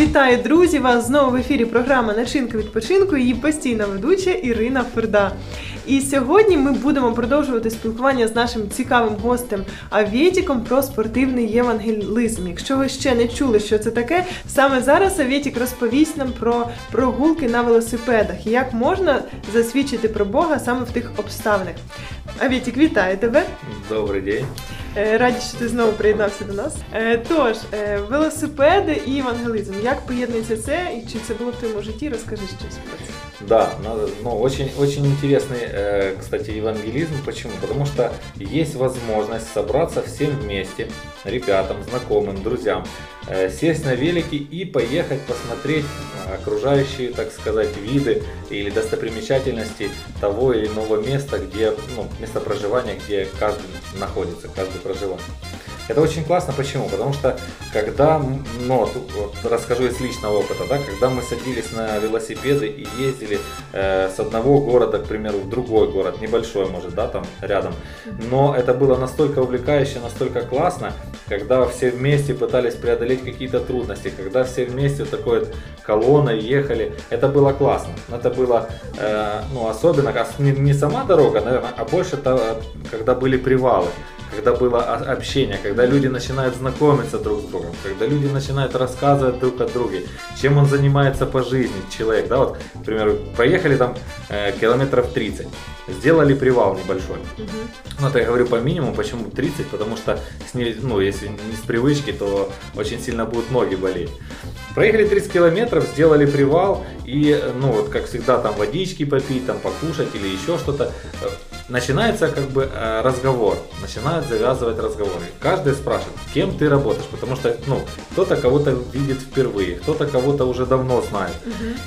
Вітаю, друзі! Вас знову в ефірі програма Начинка відпочинку. Її постійна ведуча Ірина Ферда. І сьогодні ми будемо продовжувати спілкування з нашим цікавим гостем Авєтіком про спортивний євангелізм. Якщо ви ще не чули, що це таке, саме зараз Авєтік розповість нам про прогулки на велосипедах і як можна засвідчити про Бога саме в тих обставинах. Авєтік, вітаю тебе! Добрий день. Е, Раді, що ти знову приєднався до нас. Е, Тож, е, велосипеди і евангелізм. Як поєднується це і чи це було в твоєму житті? Розкажи щось про це. Да, ну, очень, очень интересный, э, кстати, евангелизм. Почему? Потому что есть возможность собраться всем вместе, ребятам, знакомым, друзьям, э, сесть на велики и поехать посмотреть э, окружающие, так сказать, виды или достопримечательности того или иного места, где, ну, место проживания, где каждый находится, каждый проживает. Это очень классно, почему? Потому что когда, ну, вот, вот расскажу из личного опыта, да, когда мы садились на велосипеды и ездили э, с одного города, к примеру, в другой город, небольшой, может, да, там рядом, но это было настолько увлекающе, настолько классно, когда все вместе пытались преодолеть какие-то трудности, когда все вместе вот такой вот колонной ехали, это было классно, это было, э, ну, особенно, а не, не сама дорога, наверное, а больше, то, когда были привалы когда было общение, когда люди начинают знакомиться друг с другом, когда люди начинают рассказывать друг о друге, чем он занимается по жизни, человек, да, вот, к примеру, проехали там э, километров 30, сделали привал небольшой, ну, это я говорю по минимуму, почему 30, потому что, с ней, ну, если не с привычки, то очень сильно будут ноги болеть. Проехали 30 километров, сделали привал, и, ну, вот, как всегда, там водички попить, там покушать или еще что-то Э, Начинается как бы э, разговор, начинают завязывать разговоры. Каждый спрашивает, кем ты работаешь, потому что, ну, кто-то кого-то видит впервые, кто-то кого-то уже давно знает.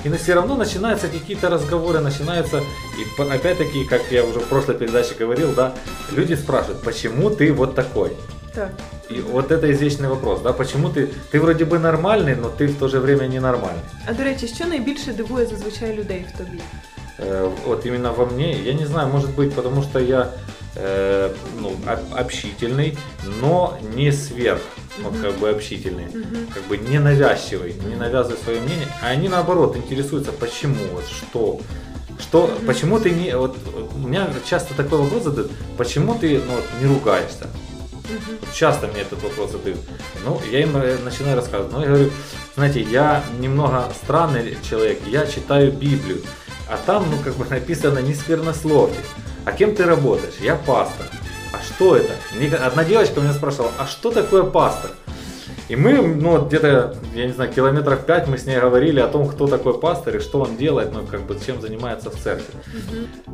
И все равно начинаются какие-то разговоры, начинаются, и по- опять-таки, как я уже в прошлой передаче говорил, да, люди спрашивают, почему ты вот такой? Так. И вот это извечный вопрос, да, почему ты, ты вроде бы нормальный, но ты в то же время ненормальный. А до речі, що найбільше дивує зазвичай людей в тобі? Э, вот именно во мне, я не знаю, может быть, потому что я э, ну, об- общительный, но не сверх, вот как бы общительный, как бы не навязчивый, не навязываю свое мнение, а они наоборот интересуются, почему, вот что, что, почему ты не, вот у меня часто такой вопрос задают, почему ты ну, вот, не ругаешься? Часто мне этот вопрос задают. Ну, я им э, начинаю рассказывать. Ну, я говорю, знаете, я немного странный человек, я читаю Библию, а там, ну, как бы написано не сквернословие. А кем ты работаешь? Я пастор. А что это? Мне Одна девочка меня спрашивала, а что такое пастор? И мы, ну, где-то, я не знаю, километров пять мы с ней говорили о том, кто такой пастор и что он делает, ну, как бы, чем занимается в церкви.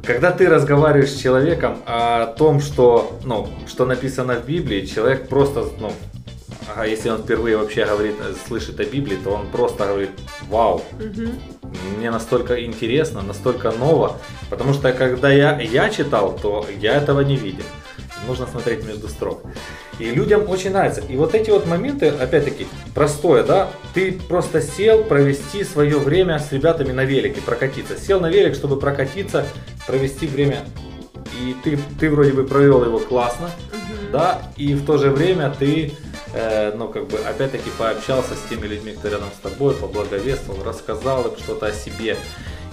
Когда ты разговариваешь с человеком о том, что, ну, что написано в Библии, человек просто, ну, а если он впервые вообще говорит, э, слышит о Библии, то он просто говорит, вау, Мгм. мне настолько интересно, настолько ново, потому что когда я, я читал, то я этого не видел. Нужно смотреть между строк. И людям очень нравится. И вот эти вот моменты, опять-таки, простое, да, ты просто сел провести свое время с ребятами на велике, прокатиться. Сел на велик, чтобы прокатиться, провести время. И ты, ты вроде бы провел его классно, да, и в то же время ты, э, ну, как бы, опять-таки, пообщался с теми людьми, кто рядом с тобой, поблаговествовал, рассказал им что-то о себе.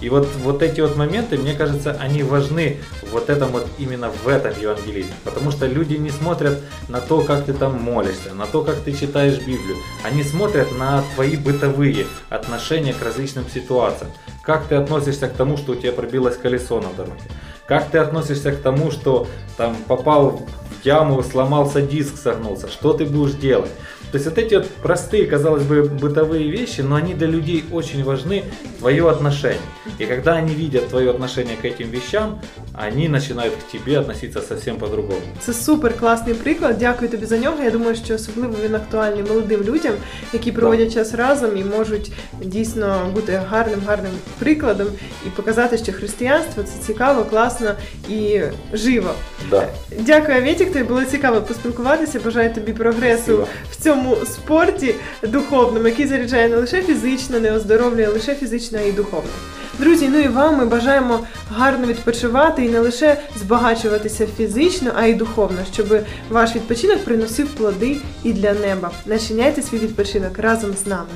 И вот, вот эти вот моменты, мне кажется, они важны вот этом вот именно в этом евангелизме. Потому что люди не смотрят на то, как ты там молишься, на то, как ты читаешь Библию. Они смотрят на твои бытовые отношения к различным ситуациям. Как ты относишься к тому, что у тебя пробилось колесо на дороге? Как ты относишься к тому, что там попал яму, сломался диск, согнулся? Что ты будешь делать? То есть вот эти вот простые, казалось бы, бытовые вещи, но они для людей очень важны, твое отношение. И когда они видят твое отношение к этим вещам, они начинают к тебе относиться совсем по-другому. Це супер класний приклад. Дякую тобі за нього. Я думаю, що особливо він актуальний молодим людям, які проводять час разом і можуть дійсно бути гарним, гарним прикладом і показати, що християнство це цікаво, класно і живо. Да. Дякую, Авєтік, тобі було цікаво поспілкуватися. Бажаю тобі прогресу Спасибо. в цьому спорті духовному, який заряджає не лише фізично, не оздоровлює лише фізично, а й духовно. Друзі, ну і вам ми бажаємо гарно відпочивати і не лише збагачуватися фізично, а й духовно, щоб ваш відпочинок приносив плоди і для неба. Начиняйте свій відпочинок разом з нами.